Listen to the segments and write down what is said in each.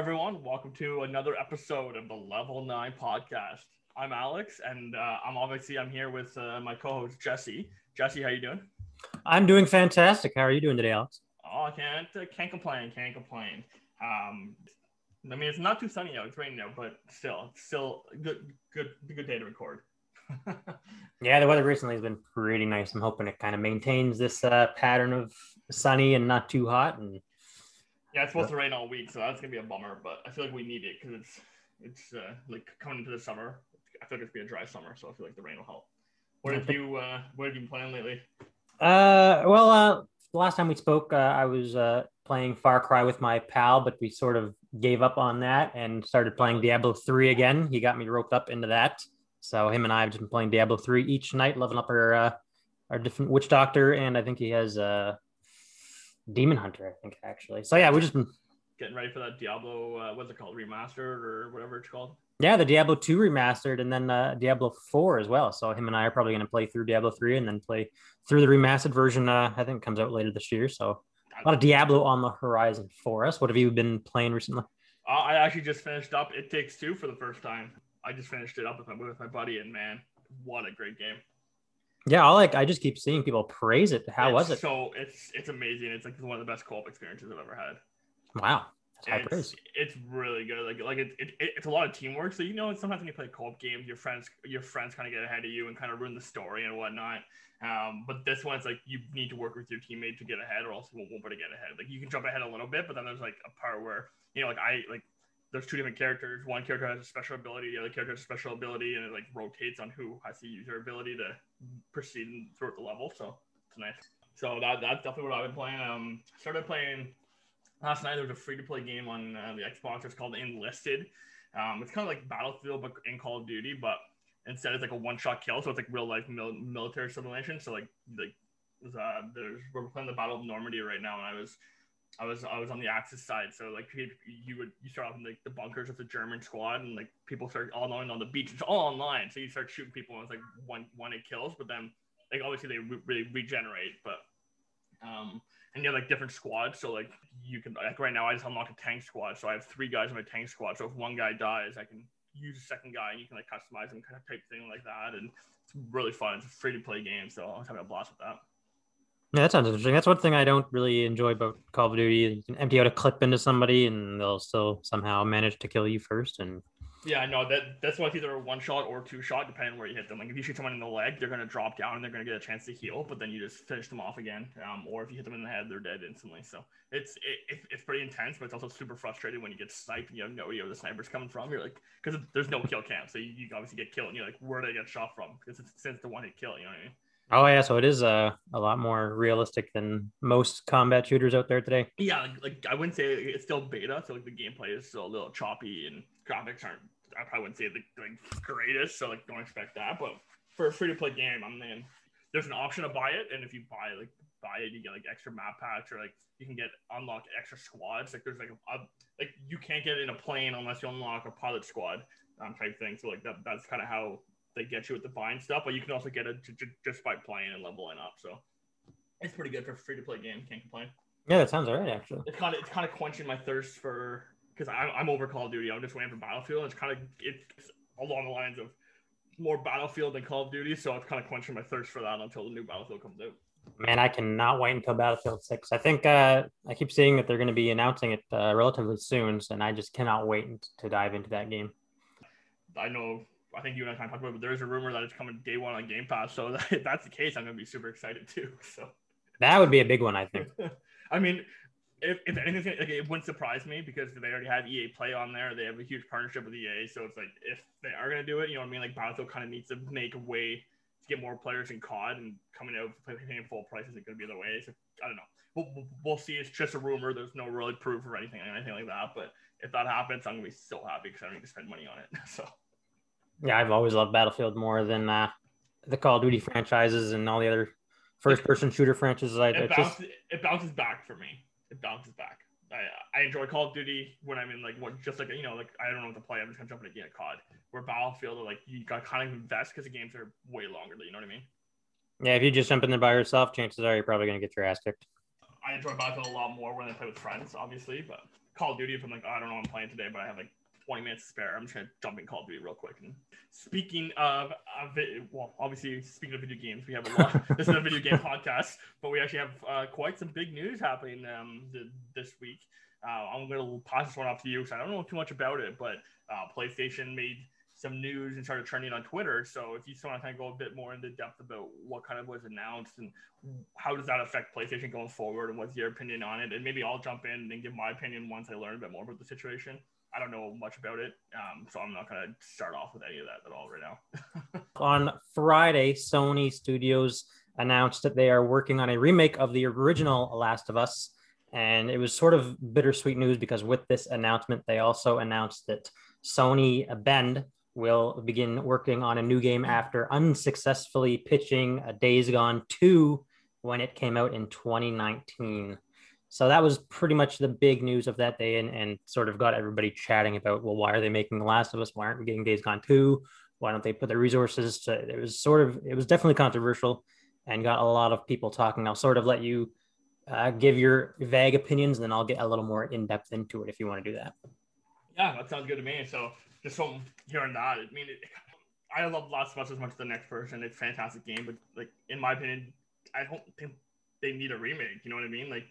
everyone. Welcome to another episode of the Level Nine Podcast. I'm Alex, and uh, I'm obviously I'm here with uh, my co-host Jesse. Jesse, how you doing? I'm doing fantastic. How are you doing today, Alex? Oh, I can't uh, can't complain. Can't complain. Um, I mean, it's not too sunny out. It's raining out, but still, it's still good. Good, good day to record. yeah, the weather recently has been pretty nice. I'm hoping it kind of maintains this uh, pattern of sunny and not too hot. And yeah, it's supposed to rain all week, so that's gonna be a bummer. But I feel like we need it because it's it's uh, like coming into the summer. I feel like it's gonna be a dry summer, so I feel like the rain will help. What have you uh, What have you been playing lately? Uh, well, uh, the last time we spoke, uh, I was uh, playing Far Cry with my pal, but we sort of gave up on that and started playing Diablo 3 again. He got me roped up into that. So him and I have just been playing Diablo 3 each night, leveling up our uh, our different witch doctor, and I think he has uh demon hunter, I think actually. So yeah, we've just been getting ready for that Diablo uh, what's it called? Remastered or whatever it's called. Yeah, the Diablo 2 remastered and then uh, Diablo 4 as well. So him and I are probably going to play through Diablo 3 and then play through the remastered version. Uh, I think comes out later this year. So a lot of Diablo on the horizon for us. What have you been playing recently? Uh, I actually just finished up It Takes Two for the first time. I just finished it up with my, with my buddy, and man, what a great game! Yeah, I like. I just keep seeing people praise it. How it's was it? So it's it's amazing. It's like one of the best co-op experiences I've ever had. Wow, it's. It's really good. Like like it, it, it's a lot of teamwork. So you know, sometimes when you play co-op games, your friends your friends kind of get ahead of you and kind of ruin the story and whatnot. Um, but this one's like you need to work with your teammate to get ahead, or else you won't, won't be able to get ahead. Like you can jump ahead a little bit, but then there's like a part where you know, like I like there's two different characters. One character has a special ability, the other character has a special ability, and it like rotates on who has to use their ability to proceed and throughout the level. So it's nice. So that that's definitely what I've been playing. Um, started playing last night. There was a free to play game on uh, the Xbox. It's called Enlisted. Um, it's kind of like Battlefield, but in Call of Duty, but instead it's like a one shot kill. So it's like real life mil- military simulation. So like like uh, there's we're playing the Battle of Normandy right now, and I was I was I was on the Axis side, so like you would you start off in like the bunkers with the German squad, and like people start all knowing on the beach. It's all online, so you start shooting people, and it's like one one it kills. But then like obviously they re- really regenerate, but um and you have like different squads. So like you can like right now I just unlocked a tank squad, so I have three guys in my tank squad. So if one guy dies, I can use a second guy, and you can like customize them kind of type thing like that, and it's really fun. It's a free to play game, so I was having a blast with that. Yeah, that sounds interesting. That's one thing I don't really enjoy about Call of Duty. You can empty out a clip into somebody, and they'll still somehow manage to kill you first. And yeah, no, that that's why it's either a one shot or two shot, depending where you hit them. Like if you shoot someone in the leg, they're gonna drop down and they're gonna get a chance to heal, but then you just finish them off again. Um, or if you hit them in the head, they're dead instantly. So it's it, it, it's pretty intense, but it's also super frustrating when you get sniped and you have no idea where the sniper's coming from. You're like, because there's no kill cam, so you, you obviously get killed, and you're like, where did I get shot from? Because it's since the one hit kill, you know what I mean? Oh yeah, so it is uh, a lot more realistic than most combat shooters out there today. Yeah, like, like I wouldn't say it's still beta, so like the gameplay is still a little choppy and graphics aren't. I probably wouldn't say the like, greatest, so like don't expect that. But for a free to play game, I'm mean, there's an option to buy it, and if you buy like buy it, you get like extra map packs or like you can get unlock extra squads. Like there's like a, a like you can't get in a plane unless you unlock a pilot squad um, type thing. So like that that's kind of how they get you with the buying stuff, but you can also get it to, to, just by playing and leveling up. So it's pretty good for free to play game. Can't complain. Yeah, that sounds alright actually. It's kind of it's kind of quenching my thirst for because I'm, I'm over Call of Duty. I'm just waiting for Battlefield. It's kind of it's along the lines of more Battlefield than Call of Duty, so it's kind of quenching my thirst for that until the new Battlefield comes out. Man, I cannot wait until Battlefield Six. I think uh, I keep seeing that they're going to be announcing it uh, relatively soon, and I just cannot wait to dive into that game. I know I think you and I kind of talked about, it, but there's a rumor that it's coming day one on Game Pass. So that, if that's the case, I'm gonna be super excited too. So that would be a big one, I think. I mean, if, if anything, like, it wouldn't surprise me because they already have EA Play on there. They have a huge partnership with EA, so it's like if they are gonna do it, you know what I mean? Like Battlefield kind of needs to make a way to get more players in COD, and coming out paying full price isn't gonna be the way. So I don't know. We'll, we'll see. It's just a rumor. There's no really proof or anything, anything like that. But if that happens, I'm gonna be so happy because I don't need to spend money on it. So. Yeah, I've always loved Battlefield more than uh, the Call of Duty franchises and all the other first-person shooter franchises. I, it, bounces, just... it bounces back for me. It bounces back. I, I enjoy Call of Duty when I'm in like what just like you know like I don't know what to play. I'm just gonna jump in a game of COD. Where Battlefield, like you got kind of invest because the games are way longer. You know what I mean? Yeah, if you just jump in there by yourself, chances are you're probably gonna get your ass kicked. I enjoy Battlefield a lot more when I play with friends, obviously, but Call of Duty if I'm like, oh, I don't know what I'm playing today, but I have like 20 minutes to spare. I'm just gonna jump in Call of Duty real quick. And speaking of, of it, well, obviously speaking of video games, we have a lot. this is a video game podcast, but we actually have uh, quite some big news happening um, th- this week. Uh, I'm gonna pass this one off to you because I don't know too much about it, but uh, PlayStation made some news and started trending on Twitter. So if you still want to kind of go a bit more into depth about what kind of was announced and how does that affect PlayStation going forward and what's your opinion on it, and maybe I'll jump in and give my opinion once I learn a bit more about the situation. I don't know much about it, um, so I'm not going to start off with any of that at all right now. on Friday, Sony Studios announced that they are working on a remake of the original Last of Us. And it was sort of bittersweet news because with this announcement, they also announced that Sony Bend will begin working on a new game after unsuccessfully pitching a Days Gone 2 when it came out in 2019. So that was pretty much the big news of that day and, and sort of got everybody chatting about, well, why are they making The Last of Us? Why aren't we getting Days Gone 2? Why don't they put their resources to it was sort of it was definitely controversial and got a lot of people talking. I'll sort of let you uh, give your vague opinions and then I'll get a little more in depth into it if you want to do that. Yeah, that sounds good to me. So just from hearing that, I mean, it, I love Last of Us as much as the next person. It's a fantastic game, but like in my opinion, I don't think they need a remake. You know what I mean? Like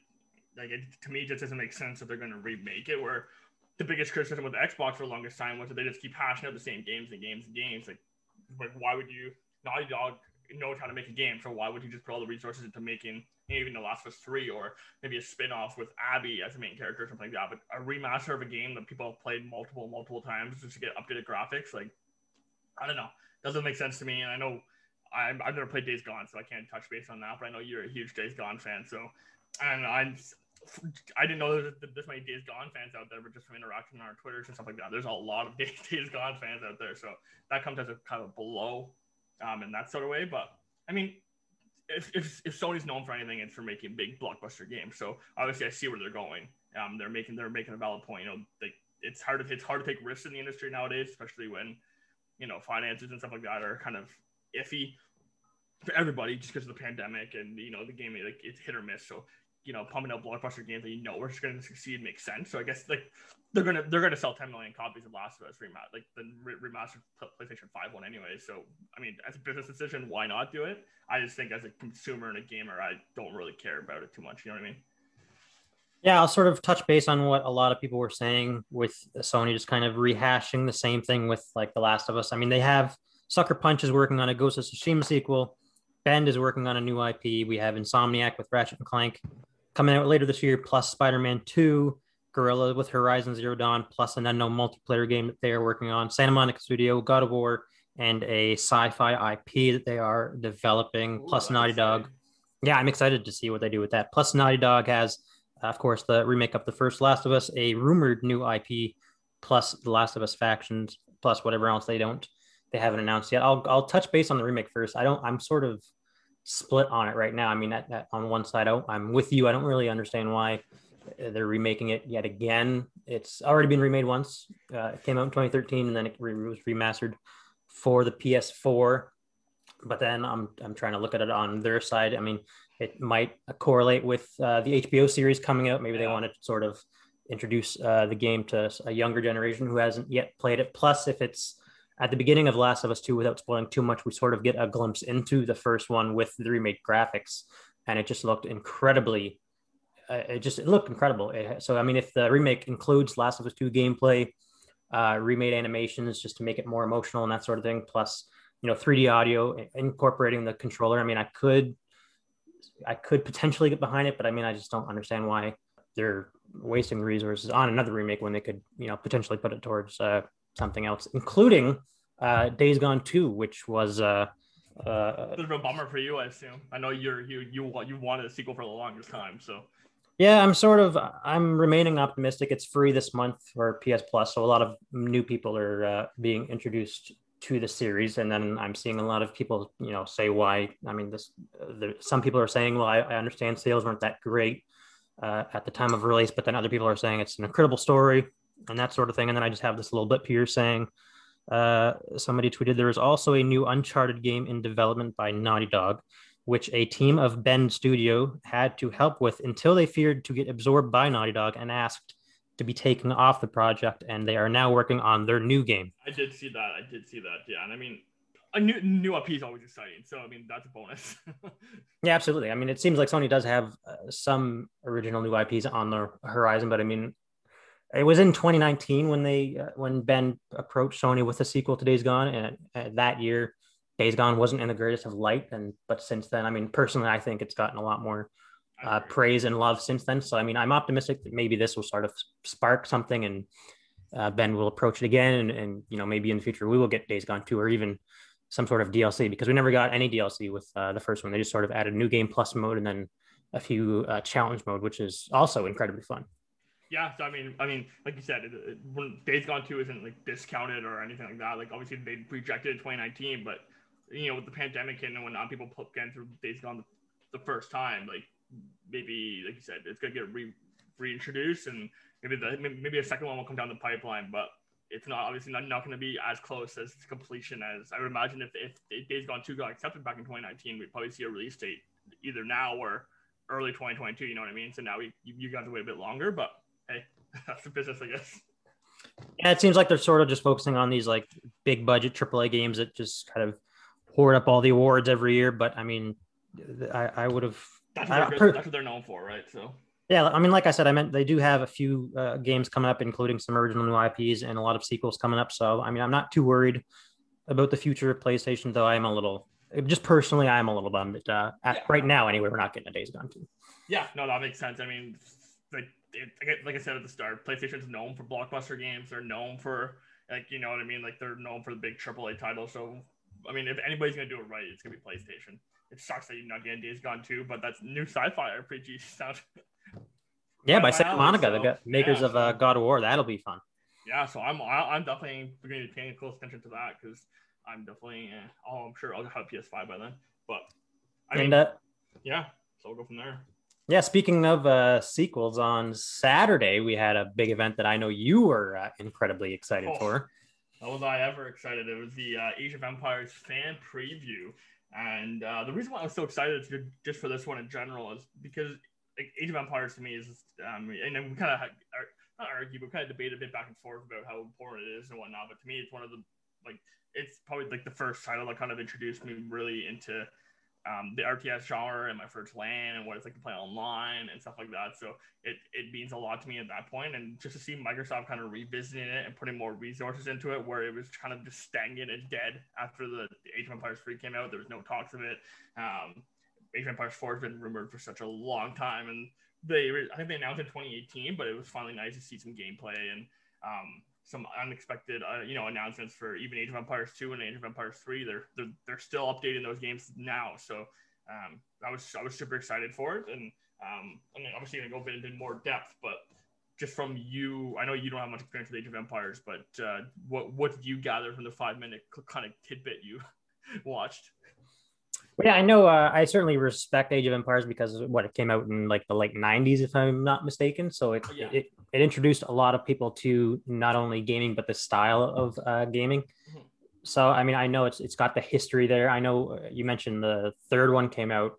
like it, to me, it just doesn't make sense that they're going to remake it. Where the biggest criticism with Xbox for the longest time was that they just keep hashing out the same games and games and games. Like, like why would you? Naughty Dog knows how to make a game, so why would you just put all the resources into making even The Last of Us Three or maybe a spin-off with Abby as the main character or something like that? But a remaster of a game that people have played multiple, multiple times just to get updated graphics, like I don't know, doesn't make sense to me. And I know I've, I've never played Days Gone, so I can't touch base on that. But I know you're a huge Days Gone fan, so and I'm I didn't know there's this many Days Gone fans out there, but just from interaction on our Twitters and stuff like that, there's a lot of Days, Days Gone fans out there. So that comes as a kind of blow um, in that sort of way. But I mean, if, if, if Sony's known for anything, it's for making big blockbuster games. So obviously, I see where they're going. Um, they're making they're making a valid point. You know, they, it's hard to it's hard to take risks in the industry nowadays, especially when you know finances and stuff like that are kind of iffy for everybody just because of the pandemic and you know the game like it's hit or miss. So you know, pumping out blockbuster games that you know are just going to succeed makes sense. So I guess like they're gonna they're gonna sell 10 million copies of Last of Us remaster like the remastered PlayStation 5 one anyway. So I mean, as a business decision, why not do it? I just think as a consumer and a gamer, I don't really care about it too much. You know what I mean? Yeah, I'll sort of touch base on what a lot of people were saying with Sony just kind of rehashing the same thing with like The Last of Us. I mean, they have Sucker Punch is working on a Ghost of Tsushima sequel. Bend is working on a new IP. We have Insomniac with Ratchet and Clank coming out later this year, plus Spider Man 2, Guerrilla with Horizon Zero Dawn, plus an unknown multiplayer game that they are working on, Santa Monica Studio, God of War, and a sci fi IP that they are developing, Ooh, plus Naughty Dog. Yeah, I'm excited to see what they do with that. Plus, Naughty Dog has, of course, the remake of the first Last of Us, a rumored new IP, plus the Last of Us factions, plus whatever else they don't they haven't announced yet. I'll I'll touch base on the remake first. I don't. I'm sort of split on it right now. I mean, on one side, I, I'm with you. I don't really understand why they're remaking it yet again. It's already been remade once. Uh, it came out in 2013, and then it re- was remastered for the PS4. But then I'm I'm trying to look at it on their side. I mean, it might correlate with uh, the HBO series coming out. Maybe they want to sort of introduce uh, the game to a younger generation who hasn't yet played it. Plus, if it's at the beginning of Last of Us 2, without spoiling too much, we sort of get a glimpse into the first one with the remake graphics, and it just looked incredibly. Uh, it just it looked incredible. It, so I mean, if the remake includes Last of Us 2 gameplay, uh, remade animations just to make it more emotional and that sort of thing, plus you know 3D audio, incorporating the controller. I mean, I could, I could potentially get behind it, but I mean, I just don't understand why they're wasting resources on another remake when they could you know potentially put it towards uh, something else, including uh, Days Gone 2, which was uh, uh, a real bummer for you, I assume. I know you're you you you wanted a sequel for the longest time, so. Yeah, I'm sort of I'm remaining optimistic. It's free this month for PS Plus, so a lot of new people are uh, being introduced to the series, and then I'm seeing a lot of people, you know, say why. I mean, this the, some people are saying, well, I, I understand sales weren't that great uh, at the time of release, but then other people are saying it's an incredible story and that sort of thing. And then I just have this little bit here saying uh, somebody tweeted there is also a new Uncharted game in development by Naughty Dog, which a team of Bend Studio had to help with until they feared to get absorbed by Naughty Dog and asked to be taken off the project, and they are now working on their new game. I did see that. I did see that. Yeah, and I mean, a new new IP is always exciting. So I mean, that's a bonus. yeah, absolutely. I mean, it seems like Sony does have uh, some original new IPs on the horizon, but I mean, it was in 2019 when they uh, when Bend approached Sony with a sequel to Days Gone, and uh, that year, Days Gone wasn't in the greatest of light. And but since then, I mean, personally, I think it's gotten a lot more uh, praise and love since then. So I mean, I'm optimistic that maybe this will sort of spark something, and uh, Bend will approach it again, and, and you know maybe in the future we will get Days Gone 2 or even some sort of DLC because we never got any DLC with uh, the first one. They just sort of added new game plus mode and then a few uh, challenge mode, which is also incredibly fun. Yeah, so I mean, I mean, like you said, it, it, when Days Gone Two isn't like discounted or anything like that. Like obviously they rejected in 2019, but you know with the pandemic and whatnot, people getting through Days Gone the, the first time, like maybe like you said, it's gonna get re- reintroduced and maybe the maybe a second one will come down the pipeline, but it's not obviously not, not going to be as close as completion as I would imagine if, if Days Gone 2 got accepted back in 2019, we'd probably see a release date either now or early 2022. You know what I mean? So now we you, you got to wait a bit longer, but hey, that's the business, I guess. Yeah, it seems like they're sort of just focusing on these like big budget AAA games that just kind of hoard up all the awards every year. But I mean, I, I would have. That's, that's what they're known for, right? So yeah, I mean, like I said, I meant they do have a few uh, games coming up, including some original new IPs and a lot of sequels coming up. So, I mean, I'm not too worried about the future of PlayStation, though I am a little, just personally, I am a little bummed that uh, at, yeah. right now, anyway, we're not getting a Days Gone 2. Yeah, no, that makes sense. I mean, like, it, like I said at the start, PlayStation's known for blockbuster games. They're known for, like, you know what I mean? Like, they're known for the big AAA titles. So, I mean, if anybody's going to do it right, it's going to be PlayStation. It sucks that you're not getting Days Gone too, but that's new sci-fi RPG sound. Yeah, by Santa Monica, so, the makers yeah, of uh, God of War. That'll be fun. Yeah, so I'm I'm definitely going to be paying close attention to that because I'm definitely eh, oh I'm sure I'll have PS5 by then. But I and, mean, uh, yeah, so I'll go from there. Yeah, speaking of uh, sequels, on Saturday we had a big event that I know you were uh, incredibly excited oh, for. How was I ever excited? It was the uh, Age of Empires fan preview, and uh, the reason why I was so excited just for this one in general is because like Age of Empires to me is, um, and we kind of not argue, but kind of debate a bit back and forth about how important it is and whatnot. But to me, it's one of the like it's probably like the first title that kind of introduced me really into um, the RTS genre and my first LAN and what it's like to play online and stuff like that. So it, it means a lot to me at that point. And just to see Microsoft kind of revisiting it and putting more resources into it, where it was kind of just stagnant and dead after the, the Age of Empires 3 came out, there was no talks of it. Um, Age of Empires 4 has been rumored for such a long time, and they I think they announced in 2018, but it was finally nice to see some gameplay and um, some unexpected uh, you know announcements for even Age of Empires 2 and Age of Empires 3. They're they're, they're still updating those games now, so um, I was I was super excited for it, and um, I'm obviously gonna go into more depth, but just from you, I know you don't have much experience with Age of Empires, but uh, what what did you gather from the five minute kind of tidbit you watched? Yeah, I know. Uh, I certainly respect Age of Empires because what it came out in like the late '90s, if I'm not mistaken. So it, oh, yeah. it, it introduced a lot of people to not only gaming but the style of uh, gaming. Mm-hmm. So I mean, I know it's it's got the history there. I know uh, you mentioned the third one came out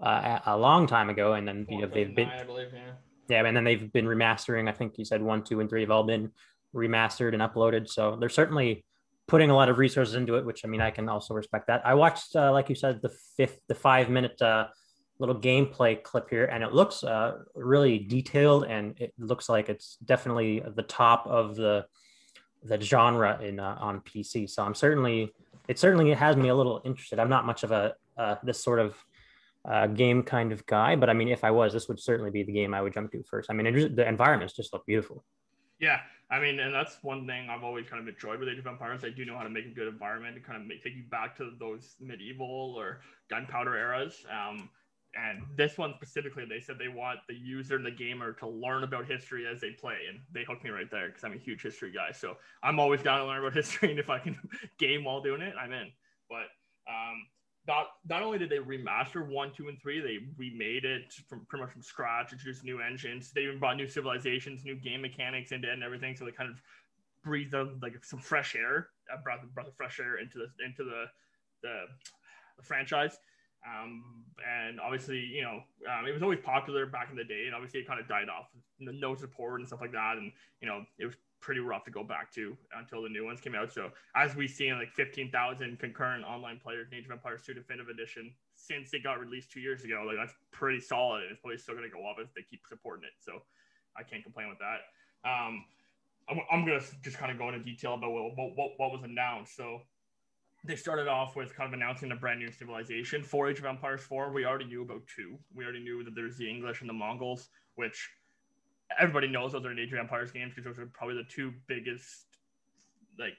uh, a long time ago, and then you know they've been, I believe, yeah. yeah, and then they've been remastering. I think you said one, two, and three have all been remastered and uploaded. So they're certainly putting a lot of resources into it, which I mean, I can also respect that. I watched, uh, like you said, the fifth, the five minute uh, little gameplay clip here, and it looks uh, really detailed, and it looks like it's definitely the top of the the genre in uh, on PC. So I'm certainly, it certainly has me a little interested. I'm not much of a uh, this sort of uh, game kind of guy, but I mean, if I was, this would certainly be the game I would jump to first. I mean, it, the environments just look beautiful. Yeah, I mean, and that's one thing I've always kind of enjoyed with Age of Empires. They do know how to make a good environment to kind of make, take you back to those medieval or gunpowder eras. Um, and this one specifically, they said they want the user and the gamer to learn about history as they play, and they hooked me right there because I'm a huge history guy. So I'm always down to learn about history, and if I can game while doing it, I'm in. But um, not not only did they remaster one, two, and three, they remade it from pretty much from scratch, introduced new engines. They even brought new civilizations, new game mechanics into it, and everything. So they kind of breathed like some fresh air, uh, brought brought the fresh air into the into the the, the franchise. Um, and obviously, you know, um, it was always popular back in the day, and obviously it kind of died off, no support and stuff like that. And you know, it was pretty rough to go back to until the new ones came out. So as we've seen, like 15,000 concurrent online players in Age of Empires 2 Definitive Edition since it got released two years ago, like that's pretty solid, and it's probably still going to go up if they keep supporting it. So I can't complain with that. Um, I'm, I'm going to just kind of go into detail about what, what, what was announced. So they started off with kind of announcing a brand new civilization for Age of Empires 4. We already knew about two. We already knew that there's the English and the Mongols, which everybody knows those are Age of Empires games because those are probably the two biggest like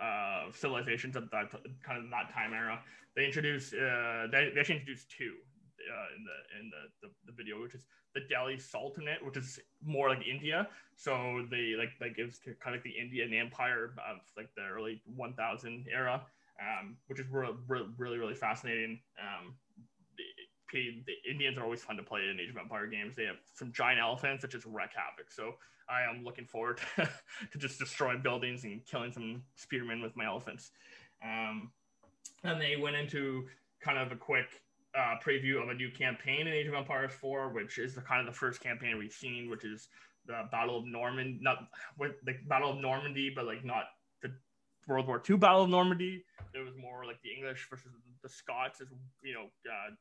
uh, civilizations of that kind of that time era. They introduced uh, they, they actually introduced two uh, in the in the, the, the video, which is the Delhi Sultanate, which is more like India. So they like like gives kind of like the Indian Empire of like the early 1000 era um, which is really, really, really fascinating. Um, the, the, Indians are always fun to play in Age of Empire games. They have some giant elephants that just wreak havoc. So I am looking forward to, to just destroying buildings and killing some spearmen with my elephants. Um, and they went into kind of a quick uh, preview of a new campaign in Age of Empires 4, which is the kind of the first campaign we've seen, which is the Battle of Normandy, not with the Battle of Normandy, but like not the World War II Battle of Normandy. It was more like the English versus the Scots, as you know, uh,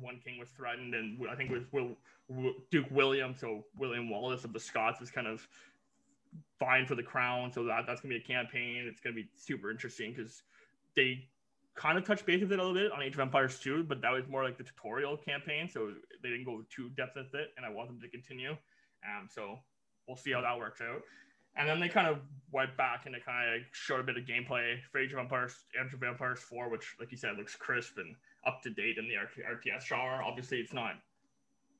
one king was threatened, and I think it was Will, Duke William, so William Wallace of the Scots is kind of vying for the crown. So that that's gonna be a campaign. It's gonna be super interesting because they kind of touched base with it a little bit on Age of Empires 2, but that was more like the tutorial campaign, so they didn't go too depth with it, and I want them to continue. Um, so we'll see how that works out. And then they kind of went back and they kind of showed a bit of gameplay for Age of Empires, Age of Empires 4, which, like you said, looks crisp and up to date in the RTS genre. Obviously, it's not,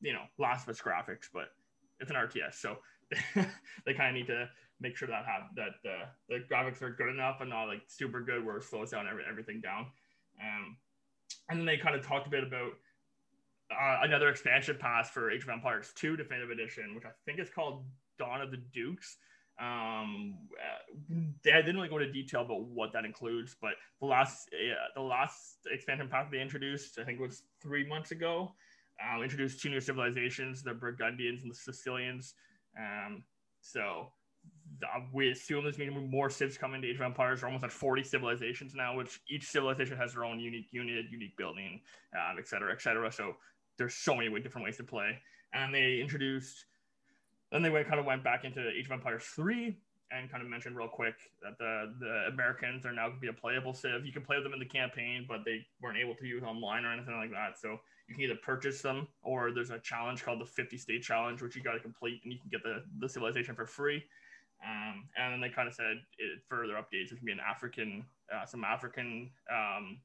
you know, Last of Us graphics, but it's an RTS. So they kind of need to make sure that have that the, the graphics are good enough and not like super good where it slows down every, everything down. Um, and then they kind of talked a bit about uh, another expansion pass for Age of Empires 2 Definitive Edition, which I think is called Dawn of the Dukes. Um, they didn't really go into detail about what that includes, but the last yeah, the last expansion pack they introduced, I think, was three months ago. Um, introduced two new civilizations: the Burgundians and the Sicilians. Um, so uh, we assume there's going to be more civs coming to Age of Empires. We're almost at 40 civilizations now, which each civilization has their own unique unit, unique building, um, et cetera, et cetera. So there's so many different ways to play. And they introduced then they went, kind of went back into Age of Empires 3 and kind of mentioned real quick that the, the Americans are now going to be a playable Civ. You can play with them in the campaign, but they weren't able to use online or anything like that. So you can either purchase them or there's a challenge called the 50 State Challenge, which you got to complete and you can get the, the civilization for free. Um, and then they kind of said it, further updates, there's going to be an African, uh, some African um,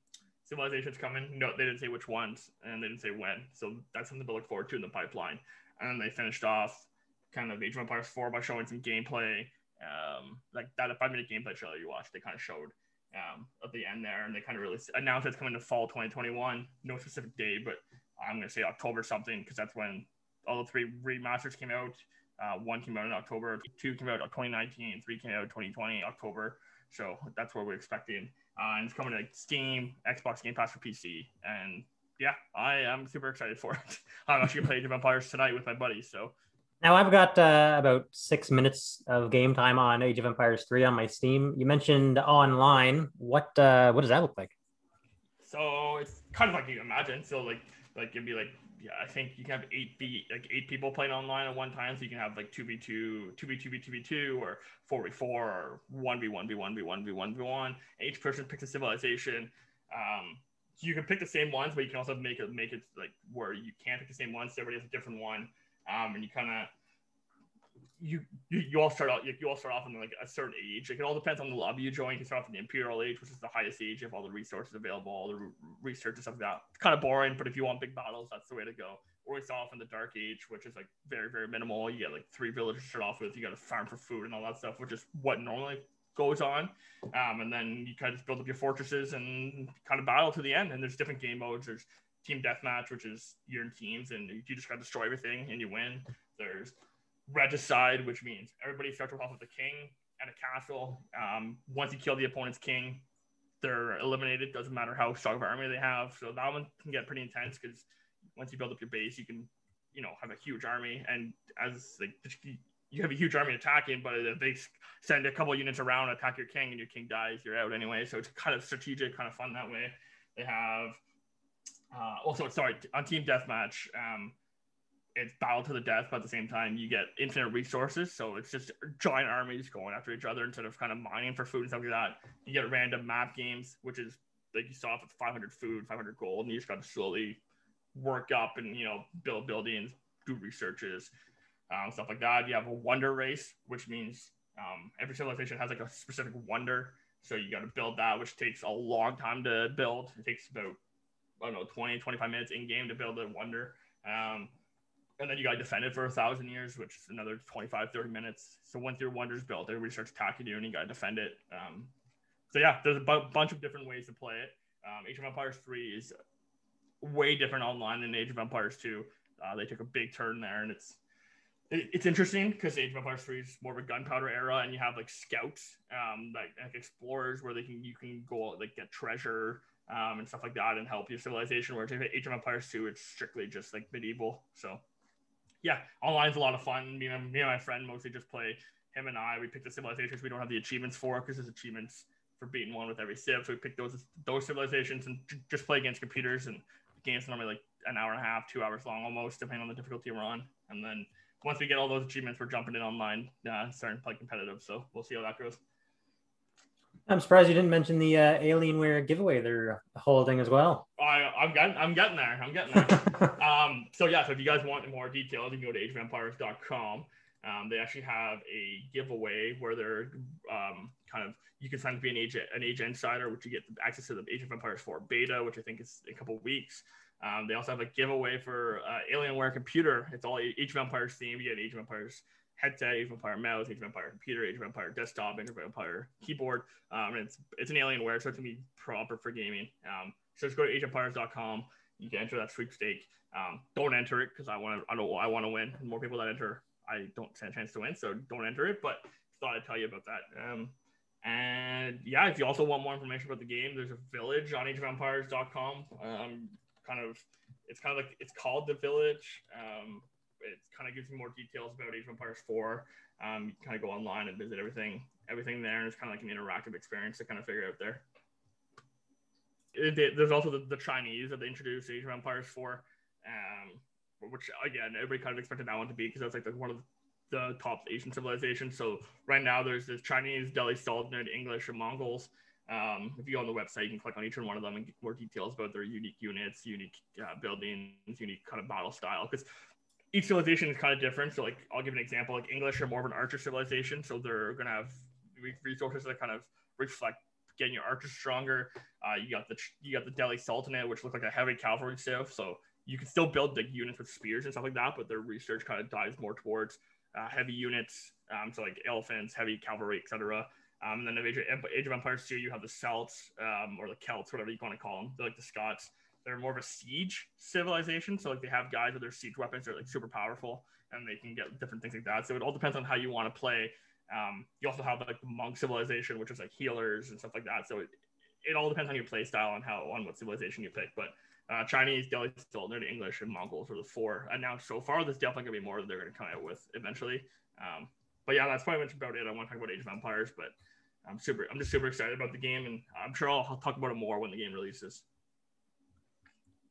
civilizations coming. No, they didn't say which ones and they didn't say when. So that's something to look forward to in the pipeline. And then they finished off kind of Age of Empires 4 by showing some gameplay. Um, like that five minute gameplay trailer you watched, they kind of showed um, at the end there, and they kind of really announced it's coming to fall 2021. No specific date, but I'm gonna say October something because that's when all the three remasters came out. Uh, one came out in October, two came out in 2019, three came out in 2020 October. So that's what we're expecting. Uh, and it's coming to Steam, Xbox Game Pass for PC, and yeah, I am super excited for it. I'm actually gonna play Age of Empires tonight with my buddies, so now I've got uh, about six minutes of game time on Age of Empires 3 on my Steam. You mentioned online. What uh, what does that look like? So it's kind of like you imagine. So like like it'd be like yeah, I think you can have eight b like eight people playing online at one time. So you can have like two v two, two v two v two v two, or four v four, or one v one v one v one v one v one. Each person picks a civilization. Um, you can pick the same ones, but you can also make it make it like where you can't pick the same ones. So everybody has a different one um, and you kind of you, you you all start out you all start off in like a certain age. Like it all depends on the lobby you join. You start off in the imperial age, which is the highest age. You have all the resources available, all the research and stuff like that. It's kind of boring, but if you want big battles, that's the way to go. Or you start off in the dark age, which is like very very minimal. You get like three villages to start off with. You got to farm for food and all that stuff, which is what normally goes on. Um, and then you kind of build up your fortresses and kind of battle to the end. And there's different game modes. There's team deathmatch, which is you're in teams and you just got to destroy everything and you win. There's regicide, which means everybody starts off with a king and a castle. Um, once you kill the opponent's king, they're eliminated. Doesn't matter how strong of an army they have. So that one can get pretty intense because once you build up your base, you can, you know, have a huge army. And as like you have a huge army attacking, but if they send a couple units around, attack your king, and your king dies, you're out anyway. So it's kind of strategic, kind of fun that way. They have uh, also sorry on team deathmatch. Um, it's battle to the death, but at the same time, you get infinite resources. So it's just giant armies going after each other instead of kind of mining for food and stuff like that. You get random map games, which is like you off with 500 food, 500 gold, and you just got to slowly work up and you know build buildings, do researches, um, stuff like that. You have a wonder race, which means um, every civilization has like a specific wonder. So you got to build that, which takes a long time to build. It takes about I don't know 20, 25 minutes in game to build a wonder. Um, and then you got to defend it for a thousand years, which is another 25, 30 minutes. So once your wonder's built, everybody starts attacking you and you got to defend it. Um, so yeah, there's a bunch of different ways to play it. Um, Age of Empires 3 is way different online than Age of Empires 2. Uh, they took a big turn there and it's it, it's interesting because Age of Empires 3 is more of a gunpowder era and you have like scouts, um, like, like explorers where they can you can go like get treasure um, and stuff like that and help your civilization. Whereas Age of Empires 2, it's strictly just like medieval. So yeah, online's a lot of fun. Me and, me and my friend mostly just play him and I. We pick the civilizations we don't have the achievements for because there's achievements for beating one with every civ. So we pick those those civilizations and just play against computers. And the game's normally like an hour and a half, two hours long almost, depending on the difficulty we're on. And then once we get all those achievements, we're jumping in online, uh, starting to play competitive. So we'll see how that goes. I'm surprised you didn't mention the uh, Alienware giveaway they're holding as well. I, I'm getting, I'm getting there. I'm getting there. um, so yeah, so if you guys want more details, you can go to ageofempires.com. Um, they actually have a giveaway where they're um, kind of you can sign up to be an age an age insider, which you get access to the Age of Empires 4 beta, which I think is a couple weeks. Um, they also have a giveaway for uh, Alienware computer. It's all Age of Empires themed. You get an Age of Empires headset, Age of Empire mouse, Age of Empire computer, Age of Empire desktop, Age of Empire keyboard. Um, and it's it's an Alienware, so it's gonna be proper for gaming. Um, so just go to ageempires.com. You can enter that sweepstake. Um, don't enter it because I want to. I know I want to win. More people that enter, I don't stand a chance to win. So don't enter it. But thought I'd tell you about that. Um, and yeah, if you also want more information about the game, there's a village on ageofempires.com. Um, kind of, it's kind of like it's called the village. Um, it kind of gives you more details about Age of Empires 4. Um, you kind of go online and visit everything, everything there, and it's kind of like an interactive experience to kind of figure out there. It, there's also the, the, Chinese that they introduced Age of Empires 4, um, which again everybody kind of expected that one to be because that's like the, one of the top Asian civilizations. So right now there's this Chinese, Delhi Sultanate, English, and Mongols. Um, if you go on the website, you can click on each one of them and get more details about their unique units, unique uh, buildings, unique kind of battle style. Because each civilization is kind of different. So like I'll give an example. Like English are more of an archer civilization, so they're gonna have resources that kind of reflect getting your archers stronger. Uh, you got the you got the Delhi Sultanate, which look like a heavy cavalry civ. So you can still build the units with spears and stuff like that, but their research kind of dives more towards uh, heavy units. Um, so like elephants, heavy cavalry, etc. Um, and then the Age of, Age of Empires 2, you have the Celts um, or the Celts, whatever you want to call them. They're like the Scots they're more of a siege civilization. So like they have guys with their siege weapons they are like super powerful and they can get different things like that. So it all depends on how you want to play. Um, you also have like the monk civilization, which is like healers and stuff like that. So it, it all depends on your play style and how on what civilization you pick. But uh, Chinese, Delhi Sultanate, English, and Mongols are the four announced so far. There's definitely gonna be more that they're gonna come out with eventually. Um, but yeah, that's pretty much about it. I want to talk about Age of Empires, but I'm super. I'm just super excited about the game, and I'm sure I'll, I'll talk about it more when the game releases.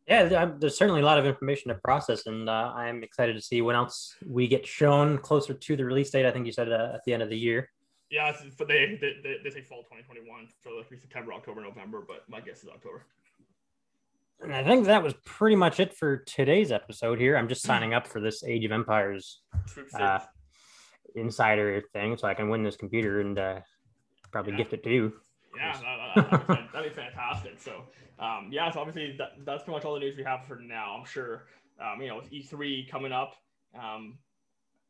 Yeah, there's certainly a lot of information to process, and uh, I'm excited to see when else we get shown closer to the release date. I think you said uh, at the end of the year. Yeah, but they, they, they say fall 2021, so it'll September, October, November, but my guess is October. And I think that was pretty much it for today's episode here. I'm just signing up for this Age of Empires uh, insider thing so I can win this computer and uh, probably yeah. gift it to you. Yeah, that, that'd, be, that'd, be, fantastic. So, um, yeah, so obviously that, that's pretty much all the news we have for now. I'm sure, um, you know, with E3 coming up, um,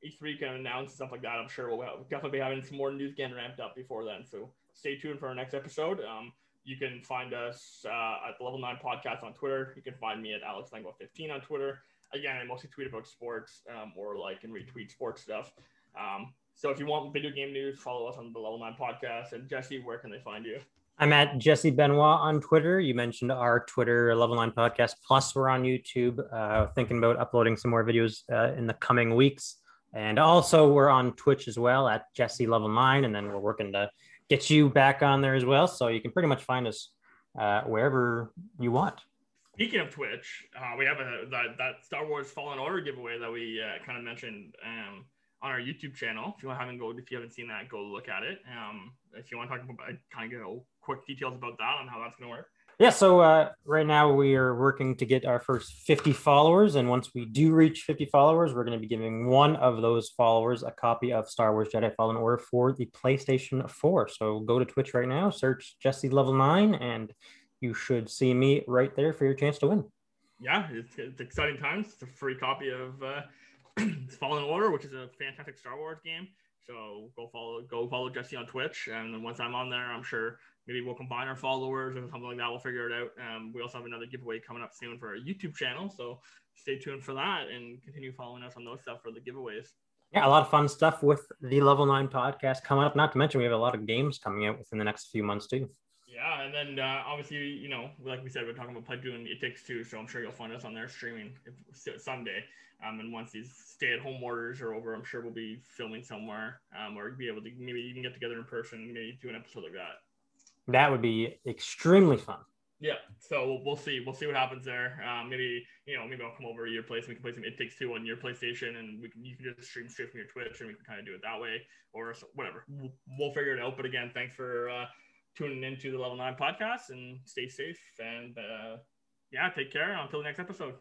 E3 can announce stuff like that. I'm sure we'll, definitely be having some more news getting ramped up before then. So stay tuned for our next episode. Um, you can find us uh, at the Level 9 Podcast on Twitter. You can find me at Alex 15 on Twitter. Again, I mostly tweet about sports um, or like and retweet sports stuff. Um, so if you want video game news, follow us on the Level 9 Podcast. And Jesse, where can they find you? I'm at Jesse Benoit on Twitter. You mentioned our Twitter Level 9 Podcast. Plus, we're on YouTube, uh, thinking about uploading some more videos uh, in the coming weeks. And also, we're on Twitch as well at Jesse Level 9. And then we're working to get you back on there as well. So you can pretty much find us uh, wherever you want. Speaking of Twitch, uh, we have a that, that Star Wars Fallen Order giveaway that we uh, kind of mentioned. Um, on our YouTube channel. If you haven't go, if you haven't seen that, go look at it. Um, if you want to talk about, kind of get quick details about that on how that's going to work. Yeah, so uh, right now we are working to get our first 50 followers. And once we do reach 50 followers, we're going to be giving one of those followers a copy of Star Wars Jedi Fallen Order for the PlayStation 4. So go to Twitch right now, search Jesse Level 9, and you should see me right there for your chance to win. Yeah, it's, it's exciting times. It's a free copy of uh, Fallen Order, which is a fantastic Star Wars game. So go follow go follow Jesse on Twitch, and then once I'm on there, I'm sure maybe we'll combine our followers or something like that. We'll figure it out. Um, we also have another giveaway coming up soon for our YouTube channel, so stay tuned for that and continue following us on those stuff for the giveaways. Yeah, a lot of fun stuff with the Level Nine podcast coming up. Not to mention, we have a lot of games coming out within the next few months too. Yeah, and then uh, obviously, you know, like we said, we're talking about doing It Takes Two, so I'm sure you'll find us on there streaming Sunday. Um, and once these stay-at-home orders are over, I'm sure we'll be filming somewhere, um, or be able to maybe even get together in person, maybe do an episode like that. That would be extremely fun. Yeah, so we'll, we'll see. We'll see what happens there. Um, maybe you know, maybe I'll come over to your place and we can play some It Takes Two on your PlayStation, and we can you can just stream straight from your Twitch, and we can kind of do it that way, or whatever. We'll, we'll figure it out. But again, thanks for uh, tuning into the Level Nine podcast, and stay safe. And uh, yeah, take care. Until the next episode.